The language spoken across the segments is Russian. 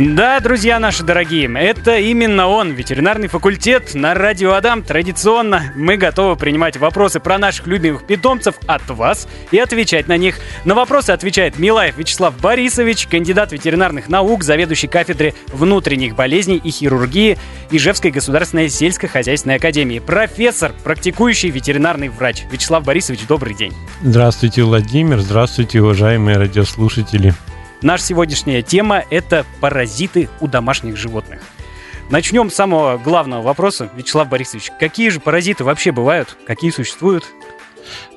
Да, друзья наши дорогие, это именно он, ветеринарный факультет на радио Адам. Традиционно мы готовы принимать вопросы про наших любимых питомцев от вас и отвечать на них. На вопросы отвечает Милаев Вячеслав Борисович, кандидат ветеринарных наук, заведующий кафедры внутренних болезней и хирургии Ижевской государственной сельскохозяйственной академии, профессор, практикующий ветеринарный врач. Вячеслав Борисович, добрый день. Здравствуйте, Владимир. Здравствуйте, уважаемые радиослушатели. Наша сегодняшняя тема – это паразиты у домашних животных. Начнем с самого главного вопроса. Вячеслав Борисович, какие же паразиты вообще бывают? Какие существуют?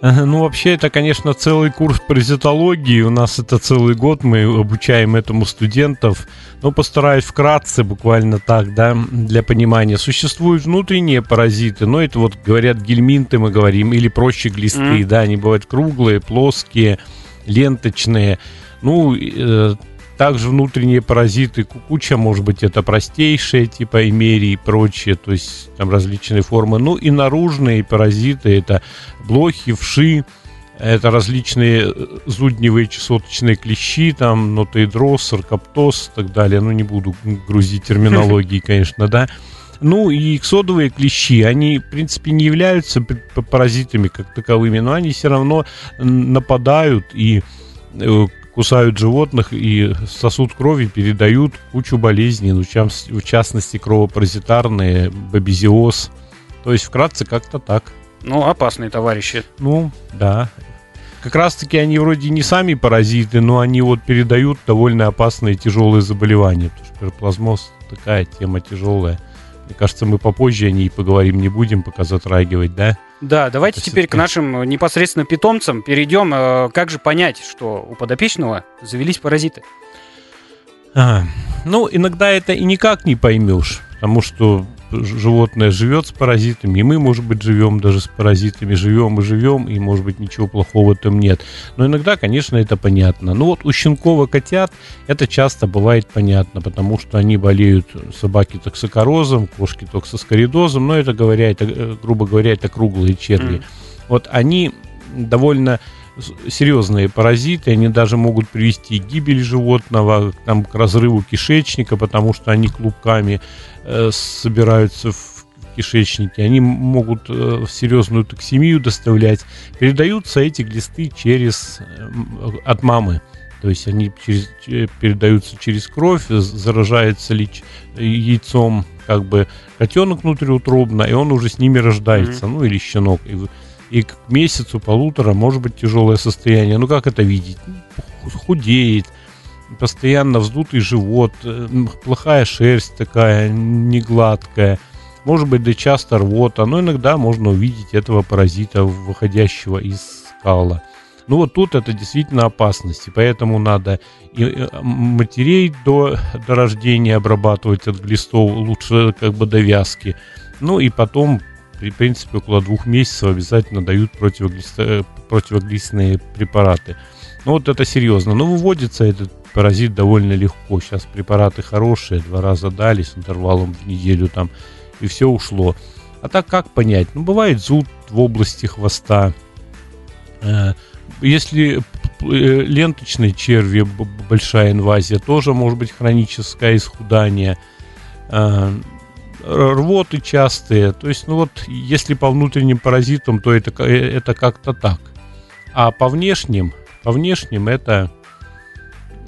Ну, вообще, это, конечно, целый курс паразитологии. У нас это целый год, мы обучаем этому студентов. Но постараюсь вкратце, буквально так, да, для понимания. Существуют внутренние паразиты, но это вот, говорят, гельминты мы говорим, или проще глисты, mm. да, они бывают круглые, плоские, ленточные. Ну, э, также внутренние паразиты, куча, может быть, это простейшие, типа эмерии и прочее, то есть там различные формы. Ну и наружные паразиты, это блохи, вши, это различные э, зудневые чесоточные клещи, там нотоидрос, саркоптоз и так далее. Ну, не буду грузить терминологии, конечно, да. Ну и иксодовые клещи, они, в принципе, не являются паразитами как таковыми, но они все равно нападают и э, кусают животных и сосуд крови передают кучу болезней, ну, в частности, кровопаразитарные, бабезиоз. То есть, вкратце, как-то так. Ну, опасные товарищи. Ну, да. Как раз-таки они вроде не сами паразиты, но они вот передают довольно опасные тяжелые заболевания. Потому что пероплазмоз такая тема тяжелая. Мне кажется, мы попозже о ней поговорим, не будем пока затрагивать, да? Да, давайте Это теперь к нашим э, непосредственно питомцам перейдем. Э, как же понять, что у подопечного завелись паразиты? А, ну, иногда это и никак не поймешь, потому что животное живет с паразитами, и мы, может быть, живем даже с паразитами, живем и живем, и, может быть, ничего плохого там нет. Но иногда, конечно, это понятно. Ну вот у щенкова котят это часто бывает понятно, потому что они болеют, собаки токсикорозом, кошки токсоскоридозом, но это, говоря, это, э, грубо говоря, это круглые черви. Mm. Вот они довольно серьезные паразиты, они даже могут привести к гибели животного, там, к разрыву кишечника, потому что они клубками э, собираются в кишечнике, они могут э, серьезную токсемию доставлять. Передаются эти глисты через, э, от мамы. То есть они через, передаются через кровь, заражается ли яйцом как бы котенок внутриутробно, и он уже с ними рождается, mm-hmm. ну или щенок. И и к месяцу, полутора может быть тяжелое состояние. Ну как это видеть? Худеет, постоянно вздутый живот, э, плохая шерсть такая, негладкая. Может быть, да часто рвота, но иногда можно увидеть этого паразита, выходящего из скала. Ну вот тут это действительно опасность, и поэтому надо и э, матерей до, до рождения обрабатывать от глистов лучше как бы до вязки. Ну и потом при принципе около двух месяцев обязательно дают противоглисты, противоглистные препараты. Ну вот это серьезно. Но выводится этот паразит довольно легко. Сейчас препараты хорошие, два раза дали с интервалом в неделю там, и все ушло. А так как понять? Ну, бывает зуд в области хвоста. Э, если э, ленточные черви, большая инвазия, тоже может быть хроническое исхудание. Э, рвоты частые. То есть, ну вот, если по внутренним паразитам, то это, это как-то так. А по внешним, по внешним это,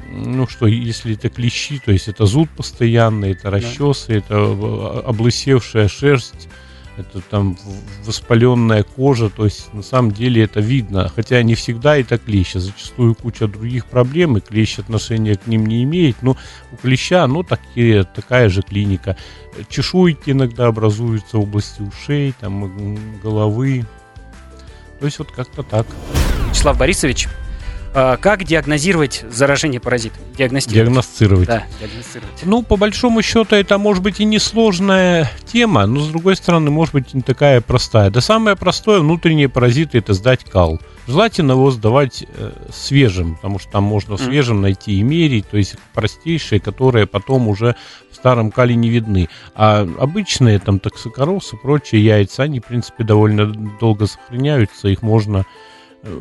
ну что, если это клещи, то есть это зуд постоянный, это расчесы, это облысевшая шерсть, это там воспаленная кожа, то есть на самом деле это видно, хотя не всегда это клещ, а зачастую куча других проблем, и клещ отношения к ним не имеет, но у клеща, ну, такие, такая же клиника. Чешуйки иногда образуются в области ушей, там, головы, то есть вот как-то так. Вячеслав Борисович, как диагнозировать заражение паразитом? Диагностировать. Диагностировать. Да, диагностировать. Ну, по большому счету, это может быть и несложная тема, но, с другой стороны, может быть не такая простая. Да самое простое, внутренние паразиты, это сдать кал. Желательно его сдавать э, свежим, потому что там можно свежим найти и мерить, то есть простейшие, которые потом уже в старом кале не видны. А обычные там токсикороз и прочие яйца, они, в принципе, довольно долго сохраняются, их можно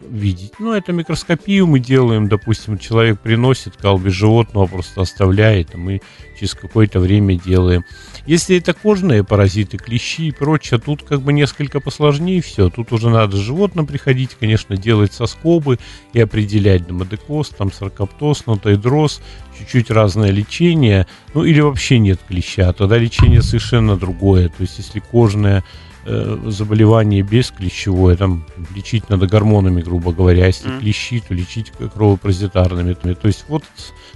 видеть. Ну, это микроскопию мы делаем, допустим, человек приносит колбе животного, просто оставляет, а мы через какое-то время делаем. Если это кожные паразиты, клещи и прочее, тут как бы несколько посложнее все. Тут уже надо животным приходить, конечно, делать соскобы и определять домодекоз, там саркоптоз, нотоидроз, чуть-чуть разное лечение, ну или вообще нет клеща, тогда лечение совершенно другое. То есть если кожное э, заболевание без клещевое, там лечить надо гормонами, грубо говоря, если mm. клещи, то лечить кровопрозитарными. То есть вот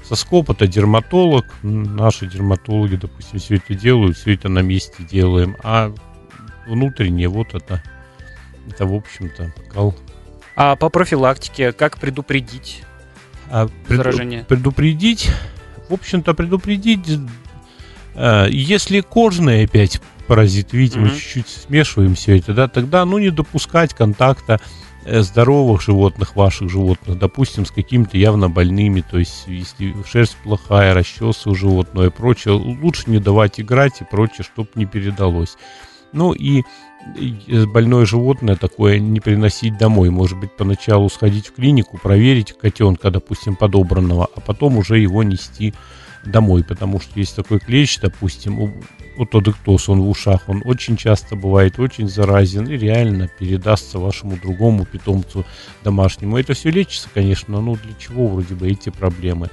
соскоп это дерматолог, наши дерматологи, допустим, все это делают, все это на месте делаем, а внутреннее вот это, это в общем-то кал. А по профилактике как предупредить а, заражение? Предупредить, в общем-то предупредить, э, если кожный опять паразит, видимо, mm-hmm. чуть-чуть смешиваем все это, да, тогда, ну, не допускать контакта Э, здоровых животных, ваших животных, допустим, с какими-то явно больными, то есть если шерсть плохая, расчесы у животного и прочее, лучше не давать играть и прочее, чтобы не передалось. Ну и больное животное такое не приносить домой. Может быть, поначалу сходить в клинику, проверить котенка, допустим, подобранного, а потом уже его нести домой, потому что есть такой клещ, допустим, отодектоз, он в ушах, он очень часто бывает очень заразен и реально передастся вашему другому питомцу домашнему. Это все лечится, конечно, но для чего вроде бы эти проблемы?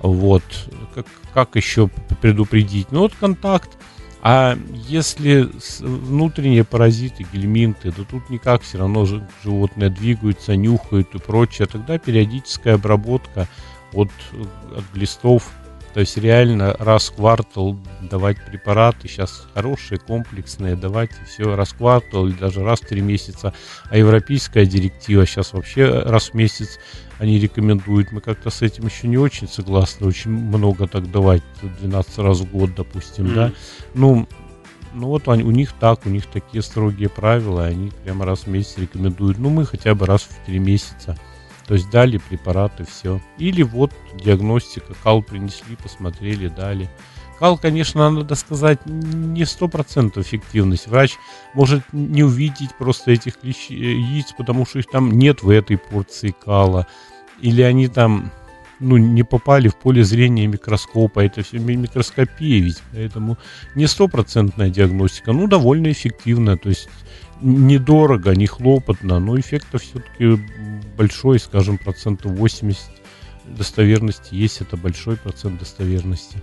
Вот, как, как еще предупредить? Ну вот контакт, а если внутренние паразиты, гельминты, то тут никак все равно животные двигаются, нюхают и прочее, тогда периодическая обработка от, от глистов то есть реально раз в квартал давать препараты, сейчас хорошие, комплексные, давать все раз в квартал или даже раз в три месяца. А европейская директива сейчас вообще раз в месяц они рекомендуют. Мы как-то с этим еще не очень согласны, очень много так давать, 12 раз в год, допустим, mm. да. Ну, ну вот они, у них так, у них такие строгие правила, они прямо раз в месяц рекомендуют. Ну, мы хотя бы раз в три месяца. То есть дали препараты, все. Или вот диагностика, кал принесли, посмотрели, дали. Кал, конечно, надо сказать, не сто процентов эффективность. Врач может не увидеть просто этих э, яиц, потому что их там нет в этой порции кала. Или они там ну, не попали в поле зрения микроскопа. Это все микроскопия ведь. Поэтому не стопроцентная диагностика, ну, довольно эффективная. То есть недорого, не хлопотно, но эффекта все-таки большой, скажем, процентов 80 достоверности есть, это большой процент достоверности.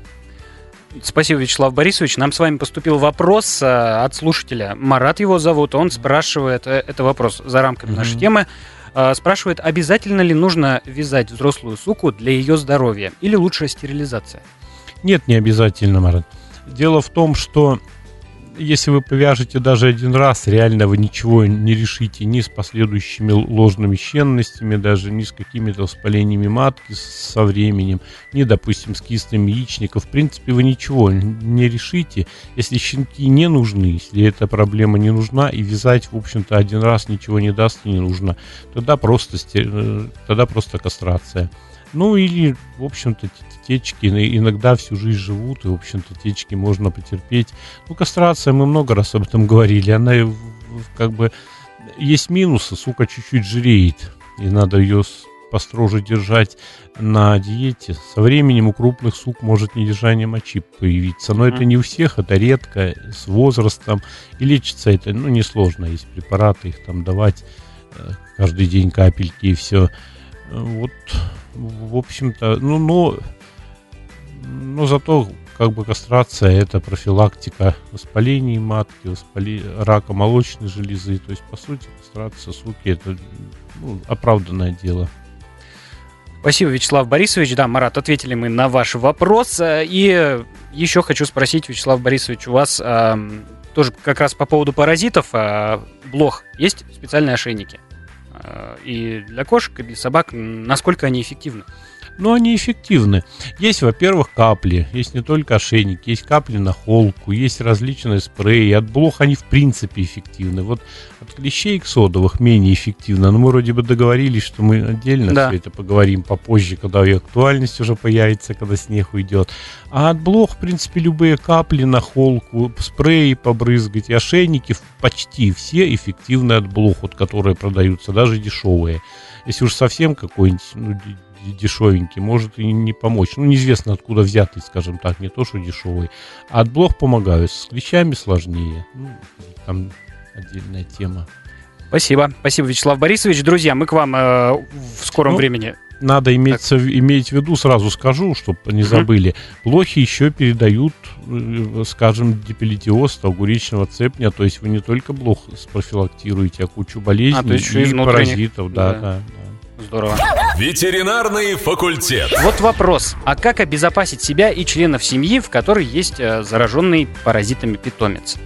Спасибо, Вячеслав Борисович. Нам с вами поступил вопрос э, от слушателя. Марат его зовут. Он спрашивает, э, это вопрос за рамками mm-hmm. нашей темы, э, спрашивает, обязательно ли нужно вязать взрослую суку для ее здоровья или лучшая стерилизация? Нет, не обязательно, Марат. Дело в том, что если вы повяжете даже один раз, реально вы ничего не решите ни с последующими ложными щенностями, даже ни с какими-то воспалениями матки со временем, ни, допустим, с кистом яичника. В принципе, вы ничего не решите, если щенки не нужны, если эта проблема не нужна, и вязать, в общем-то, один раз ничего не даст и не нужно, тогда просто, э, тогда просто кастрация. Ну или, в общем-то, течки иногда всю жизнь живут, и, в общем-то, течки можно потерпеть. Ну, кастрация, мы много раз об этом говорили, она как бы... Есть минусы, сука чуть-чуть жиреет, и надо ее построже держать на диете. Со временем у крупных сук может недержание мочи появиться, но это не у всех, это редко, с возрастом. И лечится это, ну, несложно, есть препараты, их там давать э, каждый день капельки и все. Вот в общем-то, ну, но, но зато как бы кастрация это профилактика воспалений матки, воспали... рака молочной железы. То есть, по сути, кастрация суки это ну, оправданное дело. Спасибо, Вячеслав Борисович. Да, Марат, ответили мы на ваш вопрос. И еще хочу спросить, Вячеслав Борисович, у вас э, тоже как раз по поводу паразитов, э, блох, есть специальные ошейники? Э, и для кошек, и для собак, насколько они эффективны? Но они эффективны. Есть, во-первых, капли, есть не только ошейник, есть капли на холку, есть различные спреи. От блох они в принципе эффективны. Вот от клещей к содовых менее эффективно, но мы вроде бы договорились, что мы отдельно да. все это поговорим попозже, когда и актуальность уже появится, когда снег уйдет. А от блох, в принципе, любые капли на холку, спреи побрызгать и ошейники почти все эффективны от блох, вот, которые продаются, даже дешевые. Если уж совсем какой-нибудь ну, дешевенький, может и не помочь. Ну, неизвестно откуда взятый, скажем так, не то, что дешевый. А от блох помогают. С клещами сложнее. Ну, там отдельная тема. Спасибо. Спасибо, Вячеслав Борисович. Друзья, мы к вам э, в скором ну, времени надо иметь, иметь в виду, сразу скажу, чтобы не забыли, блохи еще передают, э, скажем, депилитиоз, огуречного цепня, то есть вы не только блох спрофилактируете, а кучу болезней а, и, и паразитов. Да, да, да. Здорово. Ветеринарный факультет. Вот вопрос. А как обезопасить себя и членов семьи, в которой есть э, зараженный паразитами питомец?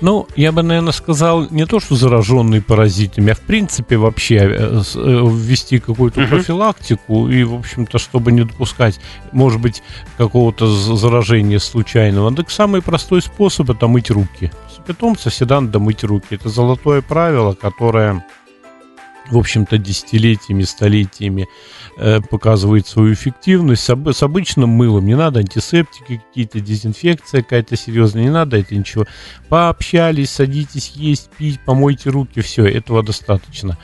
Ну, я бы, наверное, сказал не то, что зараженный паразитами, а в принципе вообще э, э, ввести какую-то uh-huh. профилактику и, в общем-то, чтобы не допускать, может быть, какого-то заражения случайного. Так самый простой способ это мыть руки. С питомца всегда надо мыть руки. Это золотое правило, которое в общем-то, десятилетиями, столетиями э, показывает свою эффективность. С, с обычным мылом не надо антисептики какие-то, дезинфекция какая-то серьезная, не надо это ничего. Пообщались, садитесь есть, пить, помойте руки, все, этого достаточно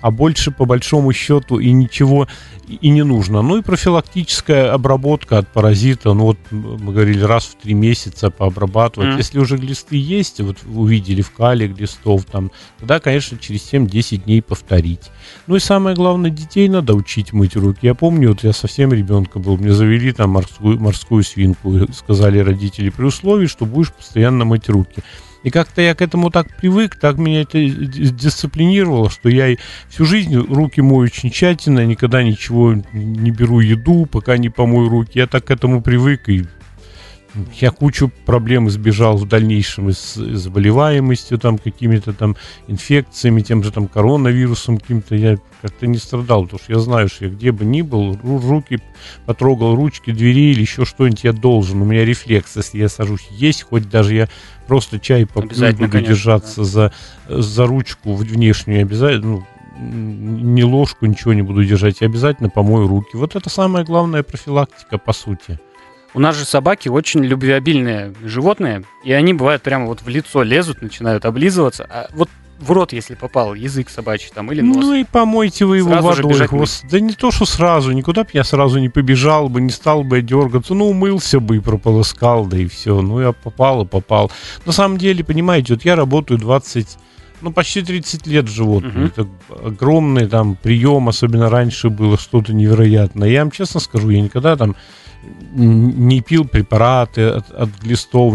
а больше по большому счету и ничего и не нужно. Ну и профилактическая обработка от паразита, ну вот мы говорили, раз в три месяца пообрабатывать. Mm. Если уже глисты есть, вот увидели в кале глистов там, тогда, конечно, через 7-10 дней повторить. Ну и самое главное, детей надо учить мыть руки. Я помню, вот я совсем ребенка был, мне завели там морскую, морскую свинку, сказали родители, при условии, что будешь постоянно мыть руки. И как-то я к этому так привык, так меня это дисциплинировало, что я всю жизнь руки мою очень тщательно, никогда ничего не беру еду, пока не помою руки. Я так к этому привык и я кучу проблем избежал в дальнейшем с заболеваемостью, там, какими-то там инфекциями, тем же там коронавирусом каким-то. Я как-то не страдал, потому что я знаю, что я где бы ни был, руки потрогал, ручки, двери или еще что-нибудь я должен. У меня рефлекс, если я сажусь есть, хоть даже я просто чай попью, буду конечно, держаться да. за, за ручку внешнюю обязательно, ну, ни ложку, ничего не буду держать, я обязательно помою руки. Вот это самая главная профилактика, по сути. У нас же собаки очень любвеобильные животные, и они бывают прямо вот в лицо лезут, начинают облизываться. А вот в рот, если попал, язык собачий там или нос. Ну и помойте вы его сразу водой. Хвост. Да не то, что сразу, никуда бы я сразу не побежал бы, не стал бы дергаться. Ну, умылся бы и прополоскал, да и все. Ну, я попал и попал. На самом деле, понимаете, вот я работаю 20 ну, почти 30 лет животные. Uh-huh. Это огромный там прием, особенно раньше было что-то невероятное. Я вам честно скажу, я никогда там не пил препараты от, от глистов,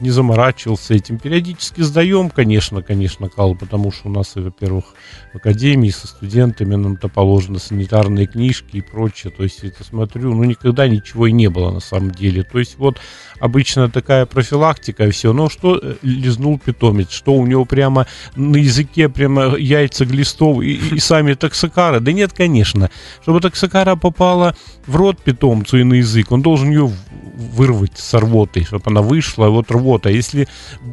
не заморачивался этим. Периодически сдаем, конечно, конечно, кал, потому что у нас, во-первых, в академии со студентами нам-то положено санитарные книжки и прочее. То есть это смотрю, ну никогда ничего и не было на самом деле. То есть вот обычно такая профилактика и все. Но что э, лизнул питомец? Что у него прямо на языке прямо яйца глистов и, и сами токсикары? Да нет, конечно. Чтобы токсикара попала в рот питомцу и на язык, он должен ее вырвать с рвотой, чтобы она вышла, вот рвота. Если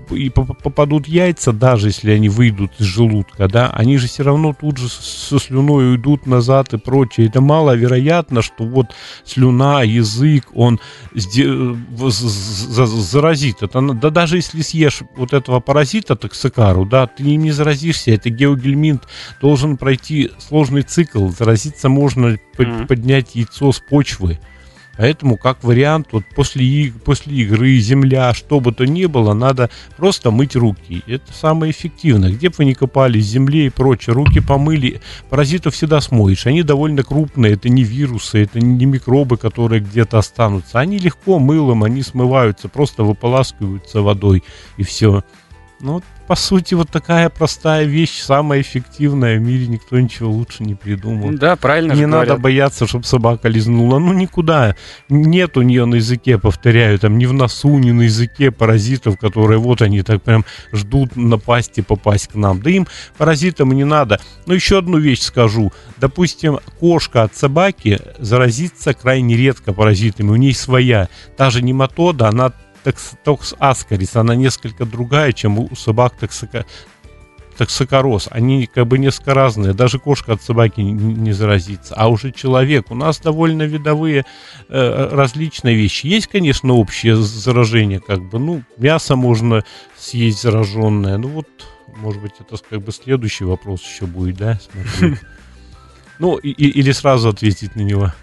и попадут яйца, даже если они выйдут из желудка, да, они же все равно тут же со слюной уйдут назад и прочее. Это маловероятно, что вот слюна, язык, он заразит. Это, да даже если съешь вот этого паразита токсикару, да, ты им не заразишься. Это геогельминт должен пройти сложный цикл. Заразиться можно поднять яйцо с почвы. Поэтому, как вариант, вот после, после игры, земля, что бы то ни было, надо просто мыть руки. Это самое эффективное. Где бы вы ни копали, земле и прочее, руки помыли, паразитов всегда смоешь. Они довольно крупные, это не вирусы, это не микробы, которые где-то останутся. Они легко мылом, они смываются, просто выполаскиваются водой и все. Ну, по сути, вот такая простая вещь, самая эффективная в мире, никто ничего лучше не придумал. Да, правильно Не надо говорят. бояться, чтобы собака лизнула. Ну, никуда. Нет у нее на языке, повторяю, там ни в носу, ни на языке паразитов, которые вот они так прям ждут напасть и попасть к нам. Да им паразитам не надо. Но еще одну вещь скажу. Допустим, кошка от собаки заразится крайне редко паразитами. У ней своя. Та же нематода, она такс- токс аскарис, она несколько другая, чем у собак токсика, токсикороз. Они как бы несколько разные. Даже кошка от собаки не, не заразится. А уже человек. У нас довольно видовые э, различные вещи. Есть, конечно, общее заражение. Как бы, ну, мясо можно съесть зараженное. Ну вот, может быть, это как бы следующий вопрос еще будет, да? Ну, и- и- или сразу ответить на него.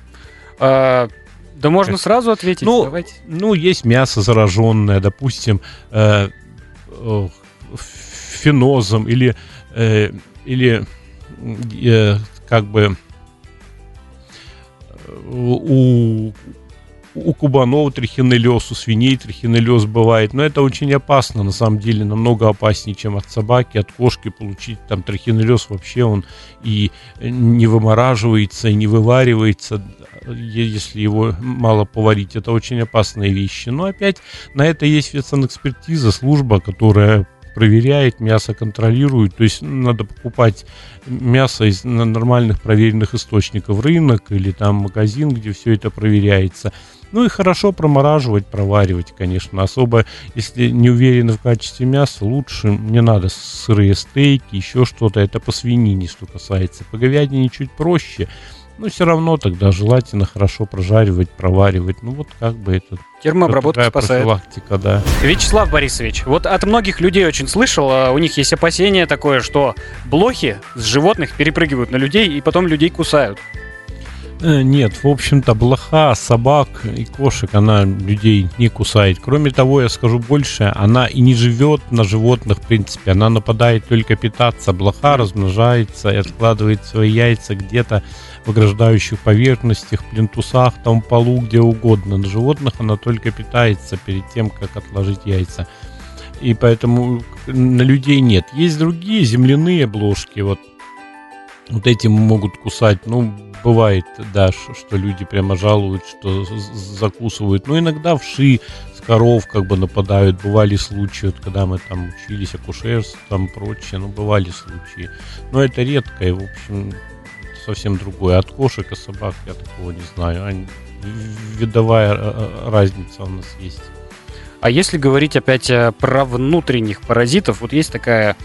Да можно сразу ответить. Ну, Давайте. Ну, есть мясо зараженное, допустим, э, э, фенозом или, э, или э, как бы э, у, у кубанов трихинеллез, у свиней трихинеллез бывает, но это очень опасно, на самом деле, намного опаснее, чем от собаки, от кошки получить там трихинеллез вообще он и не вымораживается, и не вываривается, если его мало поварить, это очень опасные вещи. Но опять на это есть ветсанэкспертиза, служба, которая проверяет, мясо контролирует. То есть надо покупать мясо из нормальных проверенных источников, рынок или там магазин, где все это проверяется. Ну и хорошо промораживать, проваривать, конечно. Особо, если не уверены в качестве мяса, лучше не надо сырые стейки, еще что-то. Это по свинине, что касается. По говядине чуть проще. Но все равно тогда желательно хорошо прожаривать, проваривать. Ну вот как бы это Термообработка такая спасает. профилактика, да. Вячеслав Борисович, вот от многих людей очень слышал, а у них есть опасение такое, что блохи с животных перепрыгивают на людей и потом людей кусают. Э, Нет, в общем-то, блоха, собак и кошек, она людей не кусает. Кроме того, я скажу больше, она и не живет на животных, в принципе. Она нападает только питаться. Блоха размножается и откладывает свои яйца где-то в ограждающих поверхностях, плинтусах, там полу, где угодно. На животных она только питается перед тем, как отложить яйца. И поэтому на людей нет. Есть другие земляные блошки, вот вот этим могут кусать. Ну, бывает, да, что люди прямо жалуют, что закусывают. Но иногда вши с коров как бы нападают. Бывали случаи, вот, когда мы там учились акушерству, там прочее, ну, бывали случаи. Но это редко, и, в общем, совсем другое. От кошек и собак я такого не знаю. Видовая э, э, разница у нас есть. А если говорить опять э, про внутренних паразитов, вот есть такая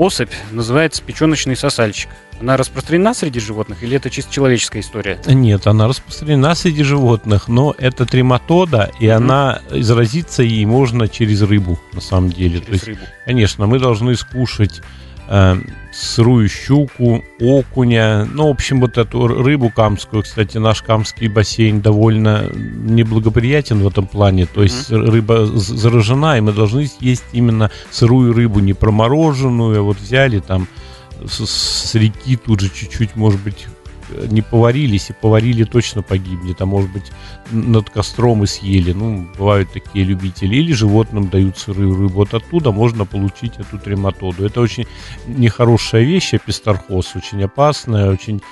особь, называется печеночный сосальщик. Она распространена среди животных или это чисто человеческая история? Нет, она распространена среди животных, но это трематода, и Мгм. она заразиться ей можно через рыбу, на самом деле. То Через есть, рыбу. конечно, мы должны скушать э, сырую щуку, окуня, ну, в общем, вот эту рыбу камскую, кстати, наш камский бассейн довольно неблагоприятен в этом плане, то есть рыба з- заражена, и мы должны съесть именно сырую рыбу, не промороженную, а вот взяли там с, с реки тут же чуть-чуть, может быть, не поварились, и поварили точно погибнет, а может быть над костром и съели. Ну, бывают такие любители. Или животным дают сырую рыбу. Вот оттуда можно получить эту трематоду. Это очень нехорошая вещь, апистархоз, очень опасная, очень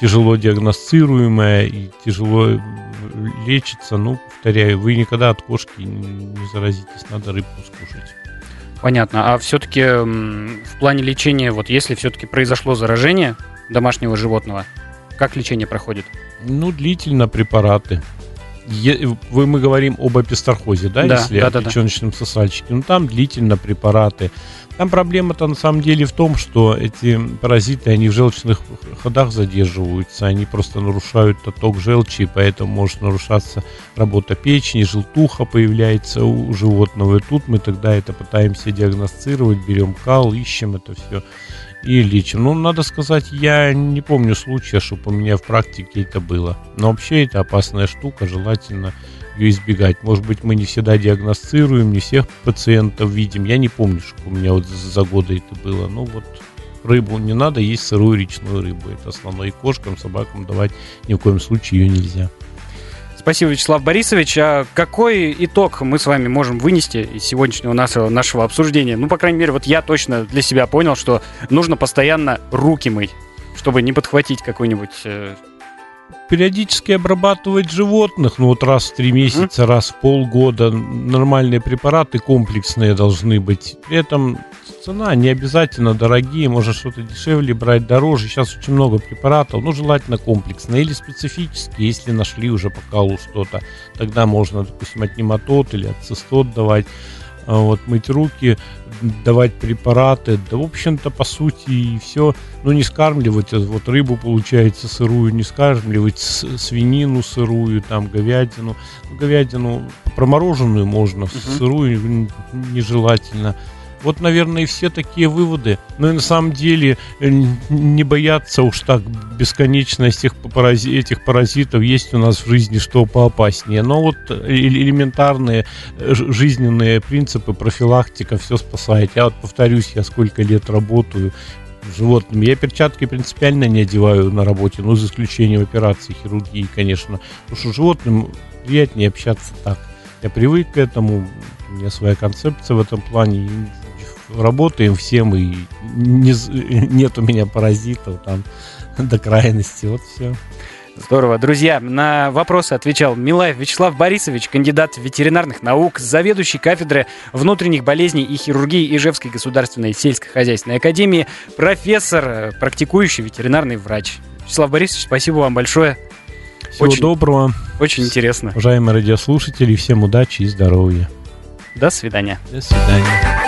тяжело диагностируемая и тяжело лечится. Ну, повторяю, вы никогда от кошки не заразитесь, надо рыбку скушать. Понятно. А все-таки в плане лечения, вот если все-таки произошло заражение домашнего животного, как лечение проходит? Ну, длительно препараты. Е- вы, мы говорим об апистархозе, да, Да, если да, о да, да. печеночном сосальщике. Ну, там длительно препараты. Там проблема-то на самом деле в том, что эти паразиты, они в желчных ходах задерживаются, они просто нарушают отток желчи, и поэтому может нарушаться работа печени, желтуха появляется у животного. И тут мы тогда это пытаемся диагностировать, берем кал, ищем это все и лечим. Ну, надо сказать, я не помню случая, чтобы у меня в практике это было. Но вообще это опасная штука, желательно ее избегать. Может быть, мы не всегда диагностируем, не всех пациентов видим. Я не помню, что у меня вот за годы это было. Ну вот рыбу не надо есть сырую речную рыбу. Это основное. И кошкам, собакам давать ни в коем случае ее нельзя. Спасибо, Вячеслав Борисович. А какой итог мы с вами можем вынести из сегодняшнего нашего, нашего обсуждения? Ну, по крайней мере, вот я точно для себя понял, что нужно постоянно руки мыть, чтобы не подхватить какой-нибудь э, периодически обрабатывать животных, ну вот раз в три месяца, mm-hmm. раз в полгода. Нормальные препараты комплексные должны быть. При этом цена не обязательно дорогие, можно что-то дешевле брать, дороже. Сейчас очень много препаратов, ну желательно комплексные или специфические, если нашли уже по калу что-то. Тогда можно, допустим, от нематод или от цистот давать. А вот, мыть руки, давать препараты, да, в общем-то, по сути, и все. Ну, не скармливать, а вот рыбу, получается, сырую, не скармливать свинину сырую, там, говядину. Ну, говядину промороженную можно, uh-huh. сырую нежелательно. Вот, наверное, и все такие выводы. Но и на самом деле э, не бояться уж так бесконечно этих, парази- этих паразитов. Есть у нас в жизни что поопаснее. Но вот э, элементарные э, жизненные принципы, профилактика, все спасает. Я вот повторюсь, я сколько лет работаю животными. Я перчатки принципиально не одеваю на работе, ну, за исключением операции хирургии, конечно. Потому что животным приятнее общаться так. Я привык к этому, у меня своя концепция в этом плане работаем всем, и не, нет у меня паразитов там до крайности. Вот все. Здорово. Друзья, на вопросы отвечал Милаев Вячеслав Борисович, кандидат ветеринарных наук, заведующий кафедры внутренних болезней и хирургии Ижевской государственной сельскохозяйственной академии, профессор, практикующий ветеринарный врач. Вячеслав Борисович, спасибо вам большое. Всего очень, доброго. Очень интересно. Уважаемые радиослушатели, всем удачи и здоровья. До свидания. До свидания.